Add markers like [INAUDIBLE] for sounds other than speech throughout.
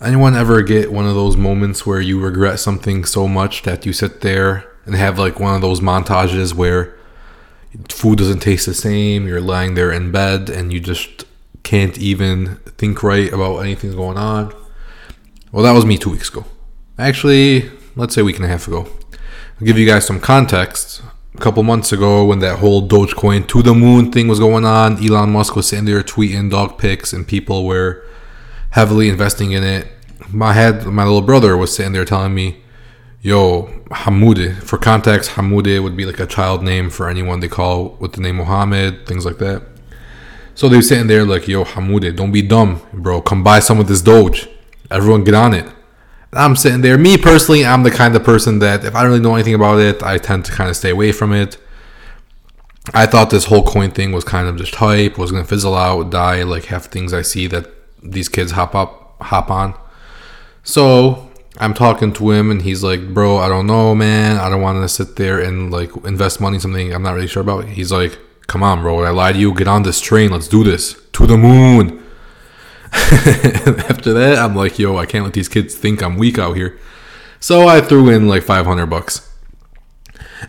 Anyone ever get one of those moments where you regret something so much that you sit there and have like one of those montages where food doesn't taste the same, you're lying there in bed and you just can't even think right about anything going on? Well, that was me two weeks ago. Actually, let's say a week and a half ago. I'll give you guys some context. A couple months ago, when that whole Dogecoin to the moon thing was going on, Elon Musk was sitting there tweeting dog pics, and people were heavily investing in it. My head, my little brother was sitting there telling me, "Yo, Hamoud." For context, Hamoud would be like a child name for anyone they call with the name Mohammed, things like that. So they were sitting there like, "Yo, Hamoud, don't be dumb, bro. Come buy some of this Doge. Everyone get on it." I'm sitting there. Me personally, I'm the kind of person that if I don't really know anything about it, I tend to kind of stay away from it. I thought this whole coin thing was kind of just hype, was gonna fizzle out, die like half things I see that these kids hop up, hop on. So I'm talking to him, and he's like, "Bro, I don't know, man. I don't want to sit there and like invest money in something I'm not really sure about." He's like, "Come on, bro. I lied to you. Get on this train. Let's do this to the moon." [LAUGHS] after that, I'm like, yo, I can't let these kids think I'm weak out here. So I threw in like 500 bucks.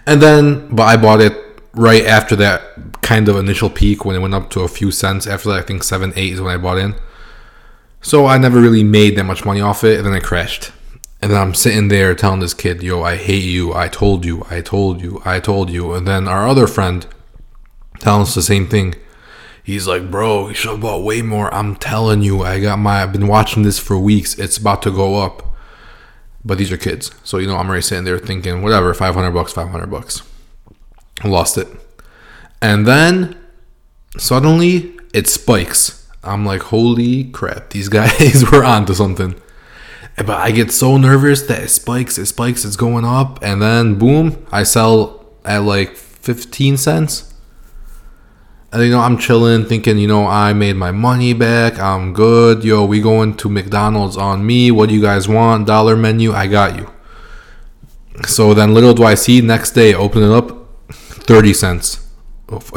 And then, but I bought it right after that kind of initial peak when it went up to a few cents. After that, I think 7, 8 is when I bought in. So I never really made that much money off it, and then it crashed. And then I'm sitting there telling this kid, yo, I hate you. I told you. I told you. I told you. And then our other friend telling us the same thing. He's like, bro, you should have bought way more. I'm telling you, I got my. I've been watching this for weeks. It's about to go up. But these are kids, so you know I'm already sitting there thinking, whatever, 500 bucks, 500 bucks. I lost it, and then suddenly it spikes. I'm like, holy crap, these guys [LAUGHS] were onto something. Eh, but I get so nervous that it spikes, it spikes, it's going up, and then boom, I sell at like 15 cents and you know, I'm chilling, thinking, you know, I made my money back. I'm good. Yo, we going to McDonald's on me. What do you guys want? Dollar menu. I got you. So then, little do I see, next day, open it up, thirty cents,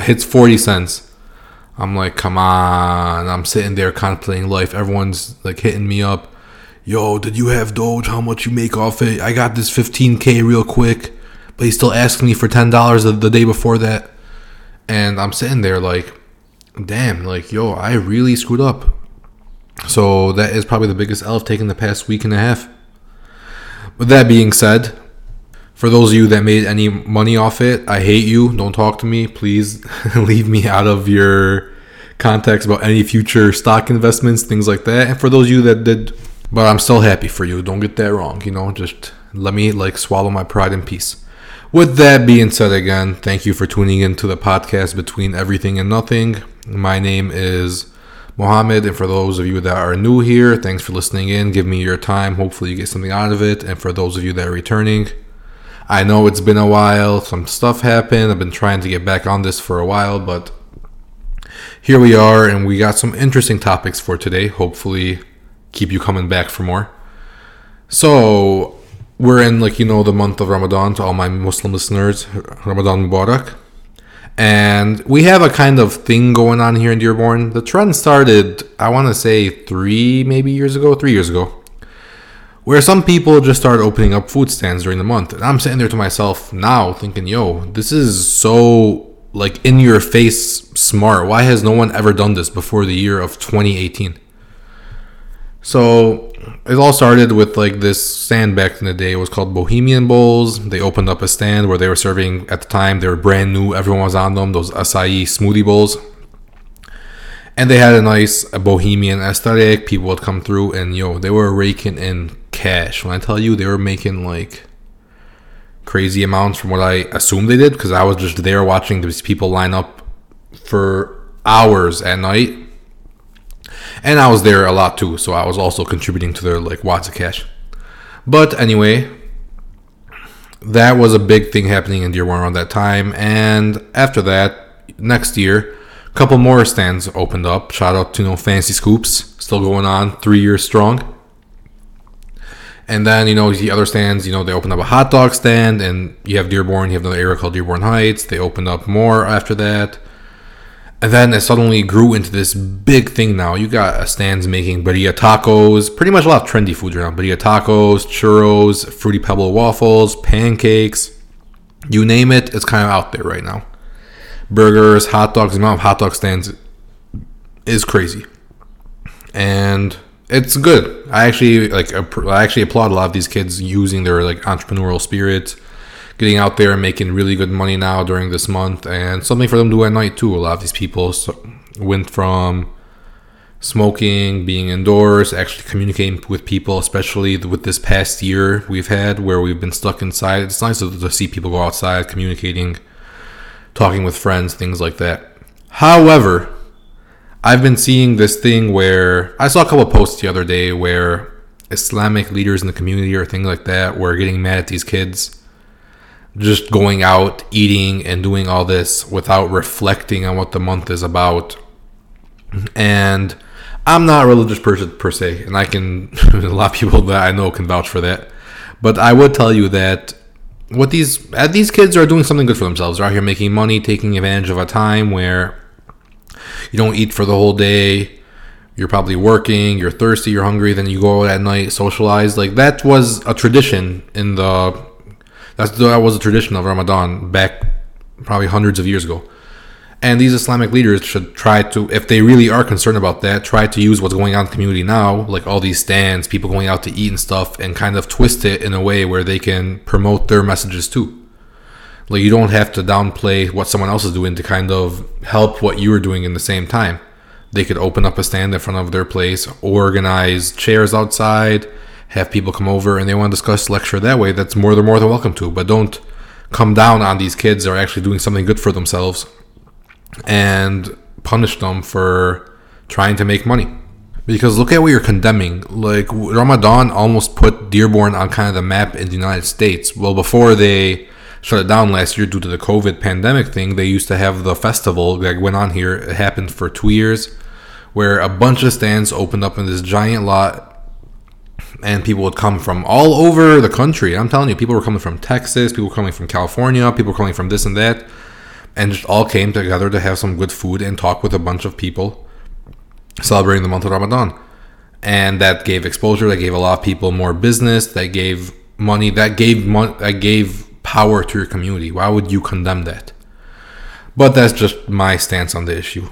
hits forty cents. I'm like, come on. I'm sitting there contemplating life. Everyone's like hitting me up. Yo, did you have Doge? How much you make off it? I got this 15k real quick, but he's still asking me for ten dollars the day before that. And I'm sitting there like, damn, like, yo, I really screwed up. So that is probably the biggest I've taken the past week and a half. With that being said, for those of you that made any money off it, I hate you. Don't talk to me. Please [LAUGHS] leave me out of your context about any future stock investments, things like that. And for those of you that did, but I'm still happy for you. Don't get that wrong. You know, just let me like swallow my pride in peace. With that being said, again, thank you for tuning in to the podcast Between Everything and Nothing. My name is Mohammed, and for those of you that are new here, thanks for listening in. Give me your time. Hopefully, you get something out of it. And for those of you that are returning, I know it's been a while. Some stuff happened. I've been trying to get back on this for a while, but here we are, and we got some interesting topics for today. Hopefully, keep you coming back for more. So, we're in like you know the month of Ramadan to all my Muslim listeners, Ramadan Mubarak. And we have a kind of thing going on here in Dearborn. The trend started, I want to say, three maybe years ago, three years ago, where some people just started opening up food stands during the month. And I'm sitting there to myself now thinking, yo, this is so like in your face smart. Why has no one ever done this before the year of 2018? So it all started with like this stand back in the day. It was called Bohemian Bowls. They opened up a stand where they were serving at the time. They were brand new. Everyone was on them. Those acai smoothie bowls, and they had a nice bohemian aesthetic. People would come through, and yo, they were raking in cash. When I tell you, they were making like crazy amounts from what I assumed they did because I was just there watching these people line up for hours at night and I was there a lot too, so I was also contributing to their like watts of cash. But anyway, that was a big thing happening in Dearborn around that time, and after that, next year, a couple more stands opened up. Shout out to know Fancy Scoops, still going on, three years strong. And then you know the other stands, you know they opened up a hot dog stand, and you have Dearborn, you have another area called Dearborn Heights. They opened up more after that And then it suddenly grew into this big thing now. You got stands making birria tacos, pretty much a lot of trendy foods around. Birria tacos, churros, fruity pebble waffles, pancakes, you name it, it's kind of out there right now. Burgers, hot dogs, the amount of hot dog stands is crazy. And it's good. I actually like I actually applaud a lot of these kids using their like entrepreneurial spirit getting out there and making really good money now during this month and something for them to do at night too. A lot of these people went from smoking, being indoors, actually communicating with people, especially with this past year we've had where we've been stuck inside. It's nice to, to see people go outside, communicating, talking with friends, things like that. However, I've been seeing this thing where I saw a couple posts the other day where Islamic leaders in the community or things like that were getting mad at these kids just going out, eating, and doing all this without reflecting on what the month is about. And I'm not a religious person per se, and I can, [LAUGHS] a lot of people that I know can vouch for that. But I would tell you that what these uh, these kids are doing something good for themselves. They're out here making money, taking advantage of a time where you don't eat for the whole day. You're probably working, you're thirsty, you're hungry, then you go out at night, socialize. Like that was a tradition in the that's that was a tradition of Ramadan back probably hundreds of years ago. And these Islamic leaders should try to, if they really are concerned about that, try to use what's going on in the community now, like all these stands, people going out to eat and stuff, and kind of twist it in a way where they can promote their messages too. Like you don't have to downplay what someone else is doing to kind of help what you are doing in the same time. They could open up a stand in front of their place, organize chairs outside, have people come over and they want to discuss lecture that way, that's more they're more than welcome to. But don't come down on these kids that are actually doing something good for themselves and punish them for trying to make money. Because look at what you're condemning. Like Ramadan almost put Dearborn on kind of the map in the United States. Well, before they shut it down last year due to the COVID pandemic thing, they used to have the festival that went on here. It happened for two years, where a bunch of stands opened up in this giant lot and people would come from all over the country. I'm telling you, people were coming from Texas, people were coming from California, people were coming from this and that, and just all came together to have some good food and talk with a bunch of people celebrating the month of Ramadan. And that gave exposure, that gave a lot of people more business, that gave money, that gave mon- that gave power to your community. Why would you condemn that? But that's just my stance on the issue.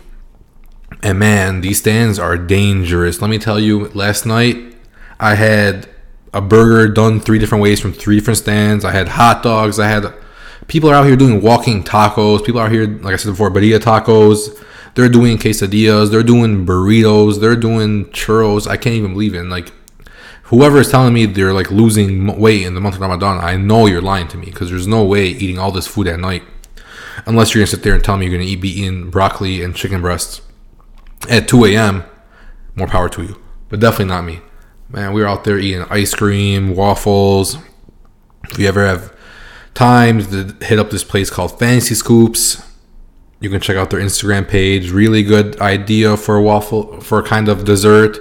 And man, these stands are dangerous. Let me tell you, last night I had a burger done three different ways from three different stands. I had hot dogs. I had people are out here doing walking tacos. People are here, like I said before, birria tacos. They're doing quesadillas. They're doing burritos. They're doing churros. I can't even believe it. And like whoever is telling me they're like losing weight in the month of Ramadan, I know you're lying to me because there's no way eating all this food at night, unless you're gonna sit there and tell me you're gonna eat, be eating broccoli and chicken breasts at 2 a.m. More power to you, but definitely not me. Man, we were out there eating ice cream, waffles. If you ever have time to hit up this place called Fantasy Scoops, you can check out their Instagram page. Really good idea for a waffle for a kind of dessert.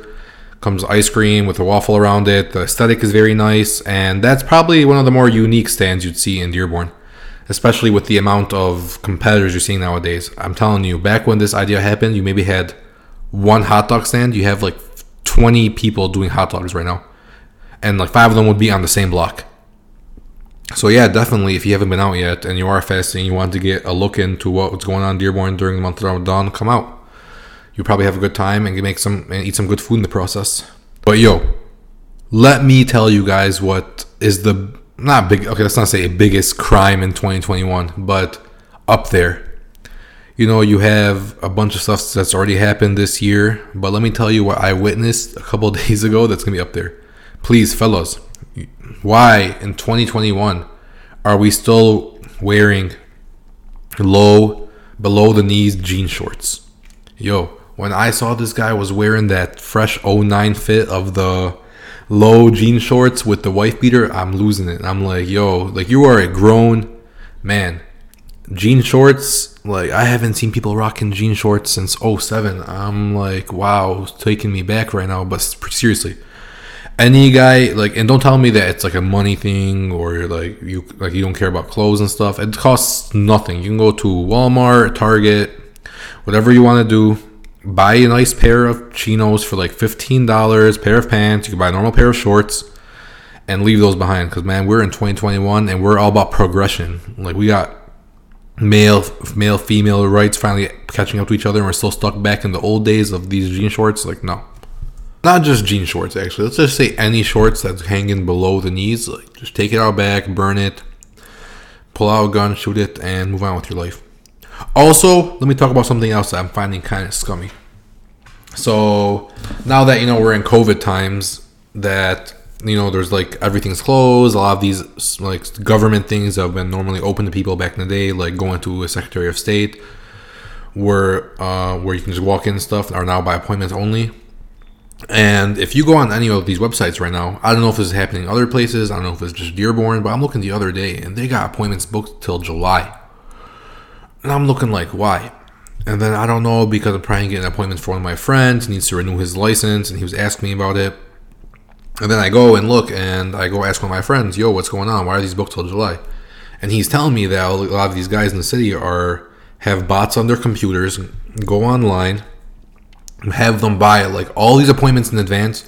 Comes ice cream with a waffle around it. The aesthetic is very nice, and that's probably one of the more unique stands you'd see in Dearborn, especially with the amount of competitors you're seeing nowadays. I'm telling you, back when this idea happened, you maybe had one hot dog stand. You have like 20 people doing hot dogs right now. And like five of them would be on the same block. So yeah, definitely if you haven't been out yet and you are fasting, you want to get a look into what's going on in Dearborn during the month of Ramadan, come out. You probably have a good time and make some and eat some good food in the process. But yo, let me tell you guys what is the not big okay, let's not say biggest crime in 2021, but up there you know, you have a bunch of stuff that's already happened this year, but let me tell you what I witnessed a couple [LAUGHS] days ago that's to be up there. Please, fellows, why in 2021 are we still wearing low, below the knees jean shorts? Yo, when I saw this guy was wearing that fresh 09 fit of the low jean shorts with the wife beater, I'm losing it. I'm like, yo, like you are a grown man. Jean shorts like i haven't seen people rocking jean shorts since 07 i'm like wow taking me back right now but seriously. Any guy like and don't tell me that it's like a money thing or like you like you don't care about clothes and stuff. It costs nothing. You can go to walmart target whatever you want to do. Buy a nice pair of chinos for like fifteen dollars. Pair of pants. You can buy a normal pair of shorts, and leave those behind. Because man, we're in 2021 and we're all about progression. Like we got male male female rights finally catching up to each other, and we're still stuck back in the old days of these jean shorts. Like no, not just jean shorts actually. Let's just say any shorts that's hanging below the knees. Like just take it out back, burn it, pull out a gun, shoot it, and move on with your life. Also, let me talk about something else that I'm finding kind of scummy. So now that you know we're in COVID times, that you know there's like everything's closed. A lot of these like government things have been normally open to people back in the day, like going to a Secretary of State, where uh, where you can just walk in and stuff, are now by appointment only. And if you go on any of these websites right now, I don't know if this is happening in other places. I don't know if it's just Dearborn, but I'm looking the other day and they got appointments booked till July. And I'm looking like, why? And then I don't know because I'm trying to get an appointment for one of my friends. He needs to renew his license, and he was asking me about it. And then I go and look, and I go ask one of my friends, "Yo, what's going on? Why are these booked till July?" And he's telling me that a lot of these guys in the city are have bots on their computers, go online, have them buy like all these appointments in advance,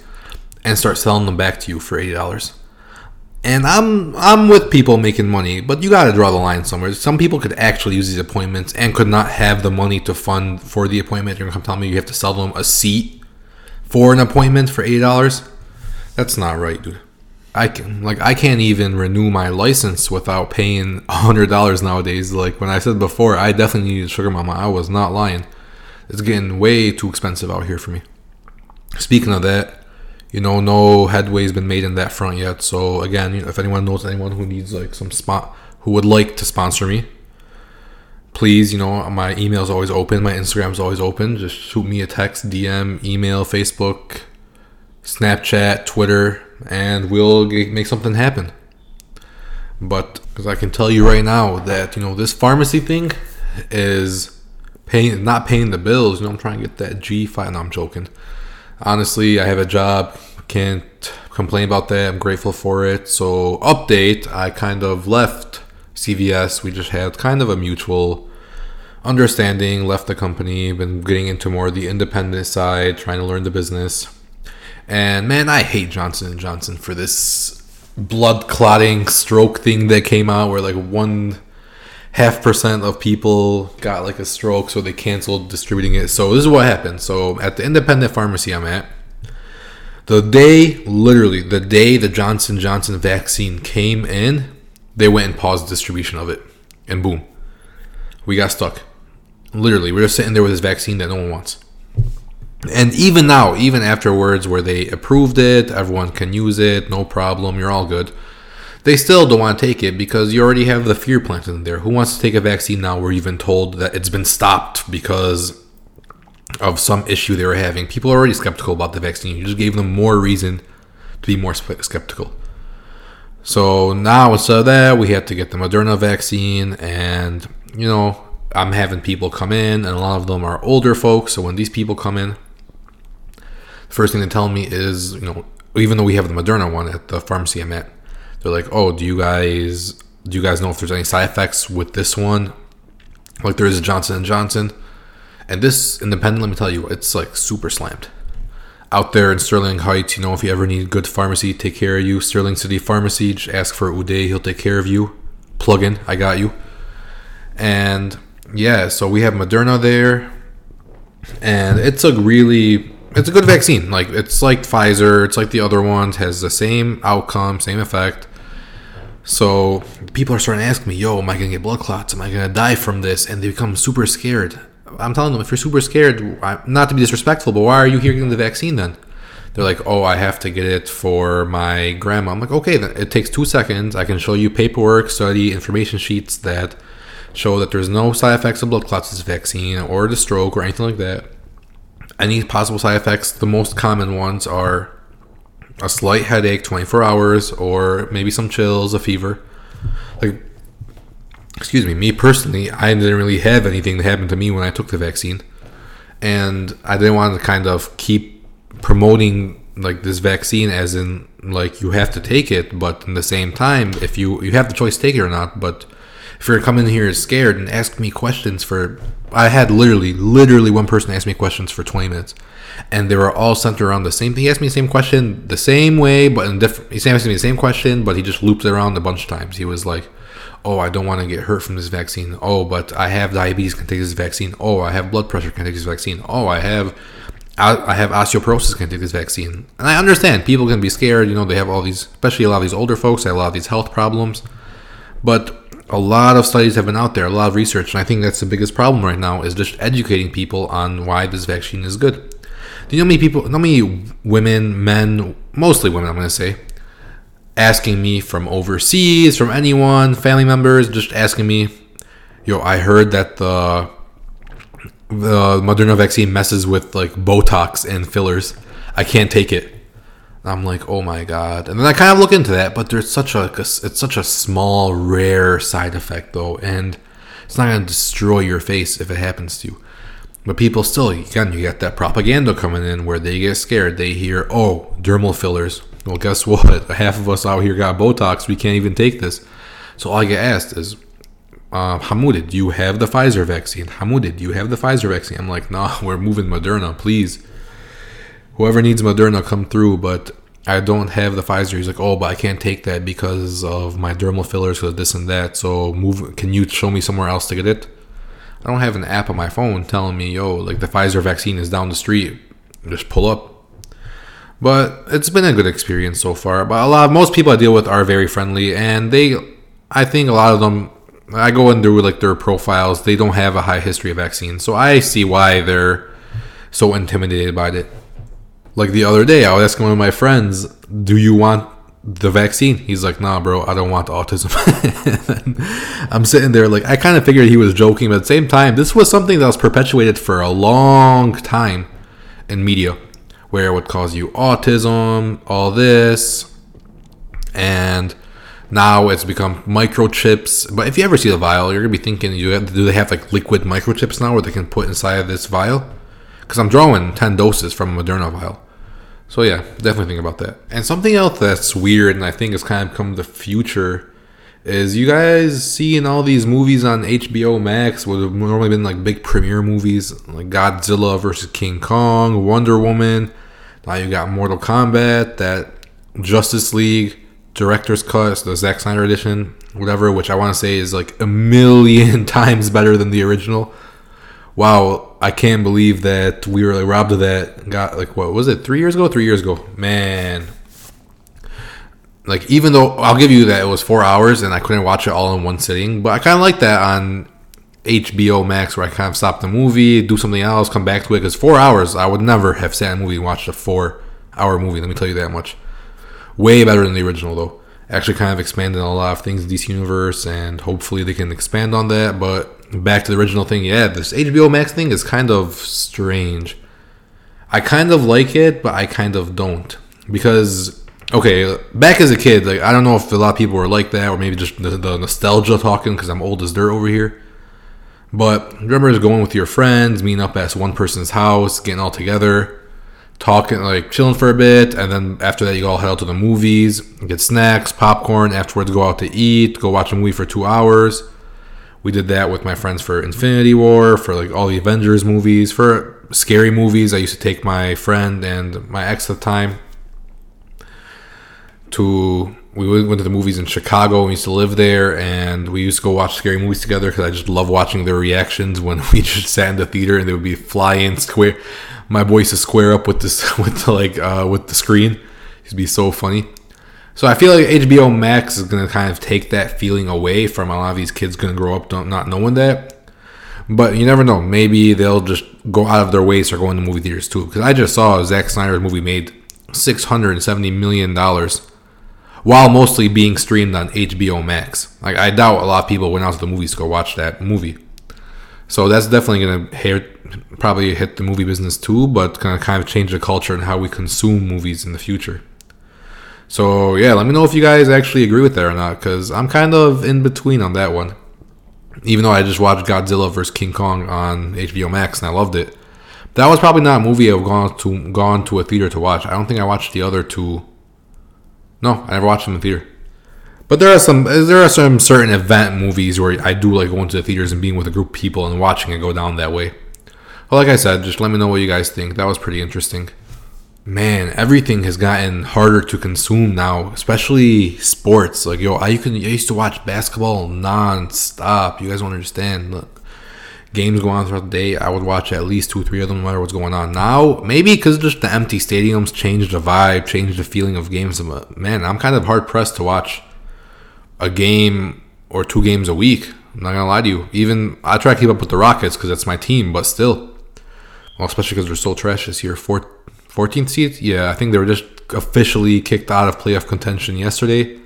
and start selling them back to you for eighty dollars. And I'm I'm with people making money, but you got to draw the line somewhere. Some people could actually use these appointments and could not have the money to fund for the appointment. You're gonna come tell me you have to sell them a seat for an appointment for eighty dollars. That's not right, dude. I can like I can't even renew my license without paying hundred dollars nowadays. Like when I said before, I definitely needed sugar mama. I was not lying. It's getting way too expensive out here for me. Speaking of that, you know, no headway's been made in that front yet. So again, you know, if anyone knows anyone who needs like some spot who would like to sponsor me, please, you know, my email is always open, my Instagram is always open. Just shoot me a text, DM, email, Facebook, Snapchat, Twitter, and we'll make something happen. But because I can tell you right now that you know this pharmacy thing is paying, not paying the bills. You know, I'm trying to get that G five. No, I'm joking honestly, I have a job. Can't complain about that. I'm grateful for it. So, update I kind of left CVS. We just had kind of a mutual understanding, left the company, been getting into more the independent side, trying to learn the business. And man, I hate Johnson Johnson for this blood clotting stroke thing that came out where like one half percent of people got like a stroke, so they canceled distributing it. So this is what happened. So at the independent pharmacy I'm at, the day, literally the day the Johnson Johnson vaccine came in, they went and paused distribution of it, and boom, we got stuck. Literally, we're just sitting there with this vaccine that no one wants. And even now, even afterwards, where they approved it, everyone can use it, no problem, you're all good they still don't want to take it because you already have the fear planted in there. Who wants to take a vaccine now where you've been told that it's been stopped because of some issue they were having? People are already skeptical about the vaccine. You just gave them more reason to be more skeptical. So now instead of that, we had to get the Moderna vaccine, and you know, I'm having people come in, and a lot of them are older folks. So when these people come in, the first thing they tell me is, you know, even though we have the Moderna one at the pharmacy I'm at, they're like, "Oh, do you guys do you guys know if there's any side effects with this one? Like there is a Johnson and Johnson, and this independent. Let me tell you, it's like super slammed out there in Sterling Heights. You know, if you ever need good pharmacy, take care of you. Sterling City Pharmacy. Just ask for Uday. He'll take care of you. Plug in. I got you. And yeah, so we have Moderna there, and it's a really it's a good vaccine. Like it's like Pfizer. It's like the other ones. Has the same outcome, same effect. So people are starting to ask me, "Yo, am I gonna get blood clots? Am I gonna die from this?" And they become super scared. I'm telling them, if you're super scared, not to be disrespectful, but why are you here getting the vaccine then? They're like, "Oh, I have to get it for my grandma." I'm like, "Okay, then it takes two seconds. I can show you paperwork, study, information sheets that show that there's no side effects of blood clots this vaccine or the stroke or anything like that." Any possible side effects, the most common ones are a slight headache 24 hours or maybe some chills, a fever. Like excuse me, me personally, I didn't really have anything that happened to me when I took the vaccine. And I didn't want to kind of keep promoting like this vaccine as in like you have to take it, but in the same time, if you you have the choice to take it or not, but you're coming here scared and ask me questions for, I had literally, literally one person ask me questions for 20 minutes, and they were all centered around the same thing. He asked me the same question the same way, but in different. He asked me the same question, but he just looped around a bunch of times. He was like, "Oh, I don't want to get hurt from this vaccine. Oh, but I have diabetes, can take this vaccine. Oh, I have blood pressure, can take this vaccine. Oh, I have." I have osteoporosis can take this vaccine. And I understand people can be scared. You know, they have all these, especially a lot of these older folks, they have a lot of these health problems. But a lot of studies have been out there, a lot of research, and I think that's the biggest problem right now is just educating people on why this vaccine is good. Do you know many people, how many women, men, mostly women, I'm going to say, asking me from overseas, from anyone, family members, just asking me, yo, I heard that the the Moderna vaccine messes with like Botox and fillers. I can't take it. I'm like, oh my god. And then I kind of look into that, but there's such a it's such a small, rare side effect though, and it's not gonna destroy your face if it happens to you. But people still, again, you get that propaganda coming in where they get scared. They hear, oh, dermal fillers. Well, guess [LAUGHS] what? Half of us out here got Botox. We can't even take this. So all I get asked is, uh, do you have the Pfizer vaccine? Hamoud, do you have the Pfizer vaccine? I'm like, nah, [LAUGHS] we're moving Moderna, please. Whoever needs Moderna, come through, but I don't have the Pfizer. He's like, oh, but I can't take that because of my dermal fillers, because this and that. So move. Can you show me somewhere else to get it? I don't have an app on my phone telling me, yo, like the Pfizer vaccine is down the street. Just pull up. But it's been a good experience so far. But a lot, most people I deal with are very friendly, and they, I think a lot of them I go in through like their profiles. They don't have a high history of vaccines, so I see why they're so intimidated by it. Like the other day, I was asking one of my friends, "Do you want the vaccine?" He's like, "Nah, bro, I don't want autism." [LAUGHS] I'm sitting there like I kind of figured he was joking, but at the same time, this was something that was perpetuated for a long time in media, where it would cause you autism, all this, and now it's become microchips. But if you ever see the vial, you're gonna be thinking, do they have like liquid microchips now, where they can put inside of this vial? Because I'm drawing ten doses from a Moderna vial. So yeah, definitely think about that. And something else that's weird, and I think has kind of become the future, is you guys seeing all these movies on HBO Max, would have normally been like big premiere movies, like Godzilla versus King Kong, Wonder Woman. Now you got Mortal Kombat, that Justice League director's cut, the Zack Snyder edition, whatever, which I want to say is like a million [LAUGHS] times better than the original. Wow, I can't believe that we were like robbed of that. Got like what was it? Three years ago? Three years ago? Man, like even though I'll give you that it was four hours and I couldn't watch it all in one sitting, but I kind of like that on HBO Max where I kind of stop the movie, do something else, come back to it. Because four hours, I would never have sat in a movie and watched a four-hour movie. Let me tell you that much. Way better than the original though. Actually, kind of expanded a lot of things in DC Universe, and hopefully they can expand on that. But back to the original thing, yeah, this HBO Max thing is kind of strange. I kind of like it, but I kind of don't because okay, back as a kid, like I don't know if a lot of people were like that, or maybe just the, the nostalgia talking because I'm old as dirt over here. But remember, just going with your friends, meeting up at one person's house, getting all together talking, like chilling for a bit, and then after that, you all head out to the movies, get snacks, popcorn. Afterwards, go out to eat, go watch a movie for two hours. We did that with my friends for Infinity War, for like all the Avengers movies, for scary movies. I used to take my friend and my ex at the time to. We went to the movies in Chicago. We used to live there, and we used to go watch scary movies together because I just love watching their reactions when [LAUGHS] we just sat in the theater and they would be flying square my voice to square up with this [LAUGHS] with the, like uh, with the screen. It'd be so funny. So I feel like HBO Max is gonna kind of take that feeling away from a lot of these kids gonna grow up not knowing that. But you never know. Maybe they'll just go out of their way to go into movie theaters too. Because I just saw Zack Snyder's movie made six hundred and seventy million dollars, while mostly being streamed on HBO Max. Like I doubt a lot of people went out to the movies to go watch that movie. So that's definitely gonna hit, probably hit the movie business too, but gonna kind of change the culture and how we consume movies in the future. So yeah, let me know if you guys actually agree with that or not, because I'm kind of in between on that one. Even though I just watched Godzilla vs King Kong on HBO Max and I loved it, that was probably not a movie I've gone to gone to a theater to watch. I don't think I watched the other two. No, I never watched them in the theater. But there are some there are some certain event movies where I do like going to the theaters and being with a group of people and watching it go down that way. Well, like I said, just let me know what you guys think. That was pretty interesting. Man, everything has gotten harder to consume now, especially sports. Like yo, I, can I used to watch basketball non-stop. You guys don't understand. Look, games go on throughout the day. I would watch at least two three of them, no matter what's going on. Now, maybe because just the empty stadiums changed the vibe, changed the feeling of games. Man, I'm kind of hard pressed to watch a game or two games a week. I'm not gonna lie to you. Even I try to keep up with the Rockets because that's my team, but still, well, especially because they're so trash this year. Four, 14th seed, yeah, I think they were just officially kicked out of playoff contention yesterday,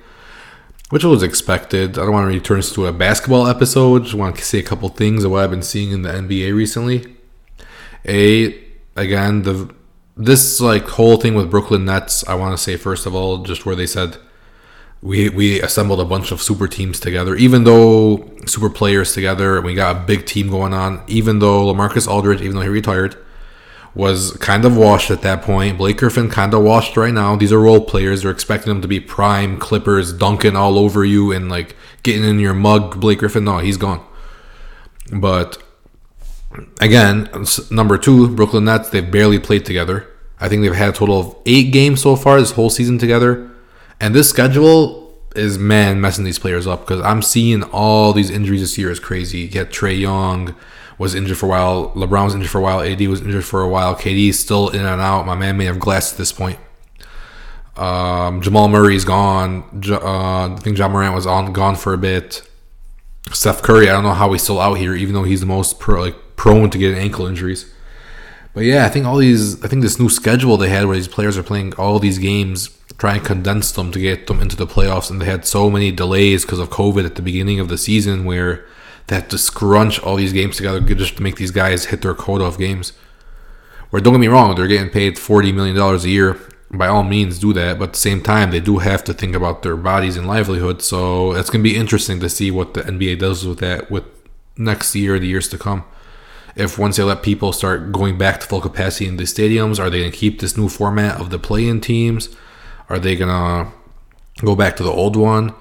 which was expected. I don't want to really turn this into a basketball episode. Just want to say a couple things of what I've been seeing in the NBA recently. A again the this like whole thing with Brooklyn Nets. I want to say first of all, just where they said we we assembled a bunch of super teams together. Even though super players together, and we got a big team going on. Even though LaMarcus Aldridge, even though he retired, was kind of washed at that point. Blake Griffin kind of washed right now. These are role players. They're expecting them to be prime Clippers, dunking all over you and like getting in your mug. Blake Griffin, no, he's gone. But again, number two, Brooklyn Nets. They've barely played together. I think they've had a total of eight games so far this whole season together. And this schedule is man messing these players up because I'm seeing all these injuries this year is crazy. You get Trae Young was injured for a while, LeBron was injured for a while, AD was injured for a while, KD still in and out. My man may have glassed at this point. Um, Jamal Murray's gone. Uh, I think Ja Morant was on gone for a bit. Steph Curry, I don't know how he's still out here, even though he's the most pro, like prone to getting ankle injuries. But yeah, I think all these, I think this new schedule they had where these players are playing all these games try and condense them to get them into the playoffs. And they had so many delays because of COVID at the beginning of the season where had to scrunch all these games together just to make these guys hit their quota of games. Where don't get me wrong, they're getting paid forty million dollars a year. By all means, do that. But at the same time, they do have to think about their bodies and livelihood. So it's gonna be interesting to see what the NBA does with that with next year, the years to come. If once they let people start going back to full capacity in the stadiums, are they gonna keep this new format of the play-in teams? Are they gonna go back to the old one,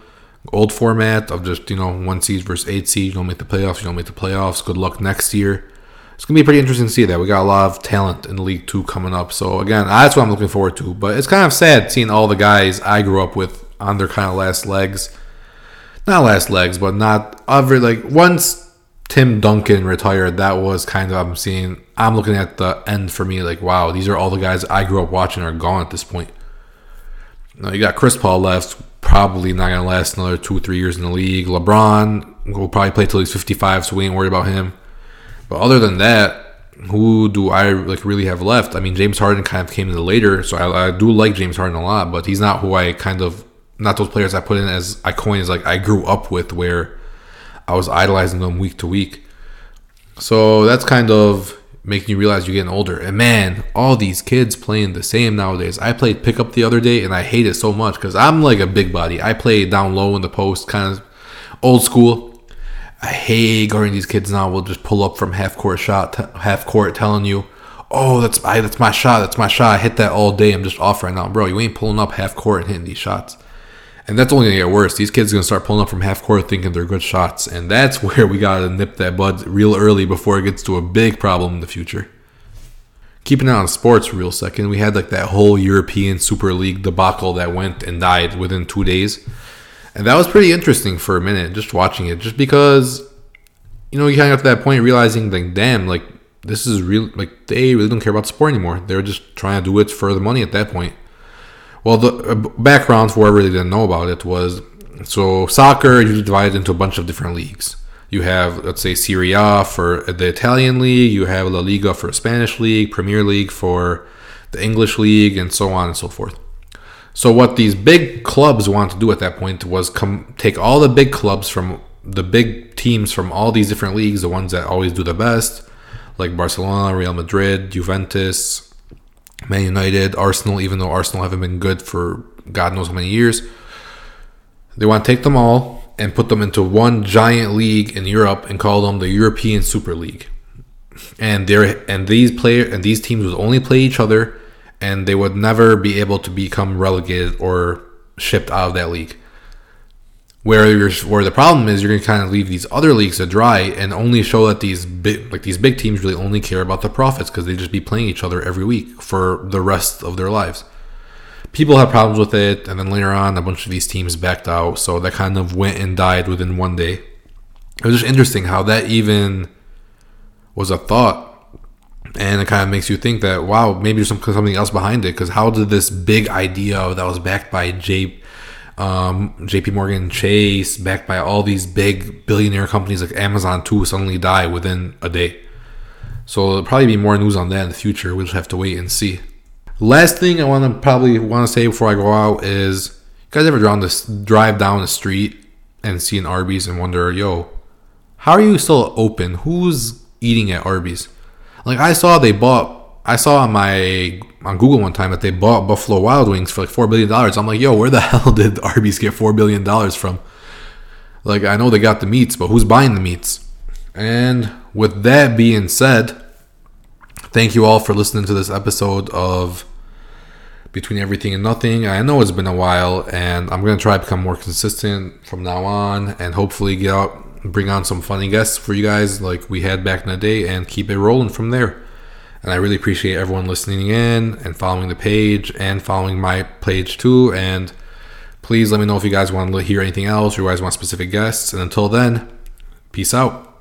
old format of just you know one seed versus eight seed? You don't make the playoffs. You don't make the playoffs. Good luck next year. It's gonna be pretty interesting to see that. We got a lot of talent in league two coming up. So again, that's what I'm looking forward to. But it's kind of sad seeing all the guys I grew up with on their kind of last legs. Not last legs, but not ever like once Tim Duncan retired, that was kind of I'm seeing. I'm looking at the end for me. Like wow, these are all the guys I grew up watching are gone at this point. Now you got Chris Paul left, probably not gonna last another two three years in the league. LeBron will probably play till he's 55, so we ain't worried about him. But other than that, who do I like really have left? I mean, James Harden kind of came in later, so I, I do like James Harden a lot, but he's not who I kind of not those players I put in as I coin as like I grew up with, where I was idolizing them week to week. So that's kind of making you realize you're getting older. And man, all these kids playing the same nowadays. I played pickup the other day and I hate it so much because I'm like a big body. I play down low in the post, kind of old school. I hate guarding these kids now. We'll just pull up from half court shot, half court, telling you, "Oh, that's I, that's my shot. That's my shot. I hit that all day. I'm just off right now, bro. You ain't pulling up half court and hitting these shots." And that's only gonna get worse. These kids are gonna start pulling up from half court thinking they're good shots, and that's [LAUGHS] where we gotta nip that bud real early before it gets to a big problem in the future. Keeping it on sports real second, we had like that whole European Super League debacle that went and died within two days, and that was pretty interesting for a minute just watching it, just because you know you kind of got to that point realizing like, damn, like this is real, like they really don't care about sport anymore. They're just trying to do it for the money at that point. Well, the uh, background for whoever didn't know about it was so soccer usually divided into a bunch of different leagues. You have, let's say, Serie A for the Italian league. You have La Liga for Spanish league, Premier League for the English league, and so on and so forth. So what these big clubs wanted to do at that point was come take all the big clubs from the big teams from all these different leagues, the ones that always do the best, like Barcelona, Real Madrid, Juventus, Man United, Arsenal, even though Arsenal haven't been good for God knows how many years. They want to take them all and put them into one giant league in Europe and call them the European Super League. And there and these player and these teams would only play each other and they would never be able to become relegated or shipped out of that league. Where where the problem is, you're going to kind of leave these other leagues to dry and only show that these big, like these big teams, really only care about the profits because they just be playing each other every week for the rest of their lives. People have problems with it, and then later on, a bunch of these teams backed out, so that kind of went and died within one day. It was just interesting how that even was a thought and it kind of makes you think that wow maybe there's some, something else behind it because how did this big idea that was backed by J, um, JP Morgan Chase backed by all these big billionaire companies like Amazon too suddenly die within a day. So there'll probably be more news on that in the future. We'll just have to wait and see. Last thing I want to probably want to say before I go out is you guys ever drawn this drive down the street and see an Arby's and wonder yo how are you still open? Who's eating at Arby's? Like I saw they bought I saw on my on Google one time that they bought Buffalo Wild Wings for like four billion dollars. I'm like, yo, where the [LAUGHS] hell did Arby's get four billion dollars from? Like I know they got the meats, but who's buying the meats? And with that being said, thank you all for listening to this episode of Between Everything and Nothing. I know it's been a while, and I'm gonna try to become more consistent from now on, and hopefully get out bring on some funny guests for you guys like we had back in the day and keep it rolling from there. And I really appreciate everyone listening in and following the page and following my page too. And please let me know if you guys want to hear anything else or you guys want specific guests. And until then, peace out.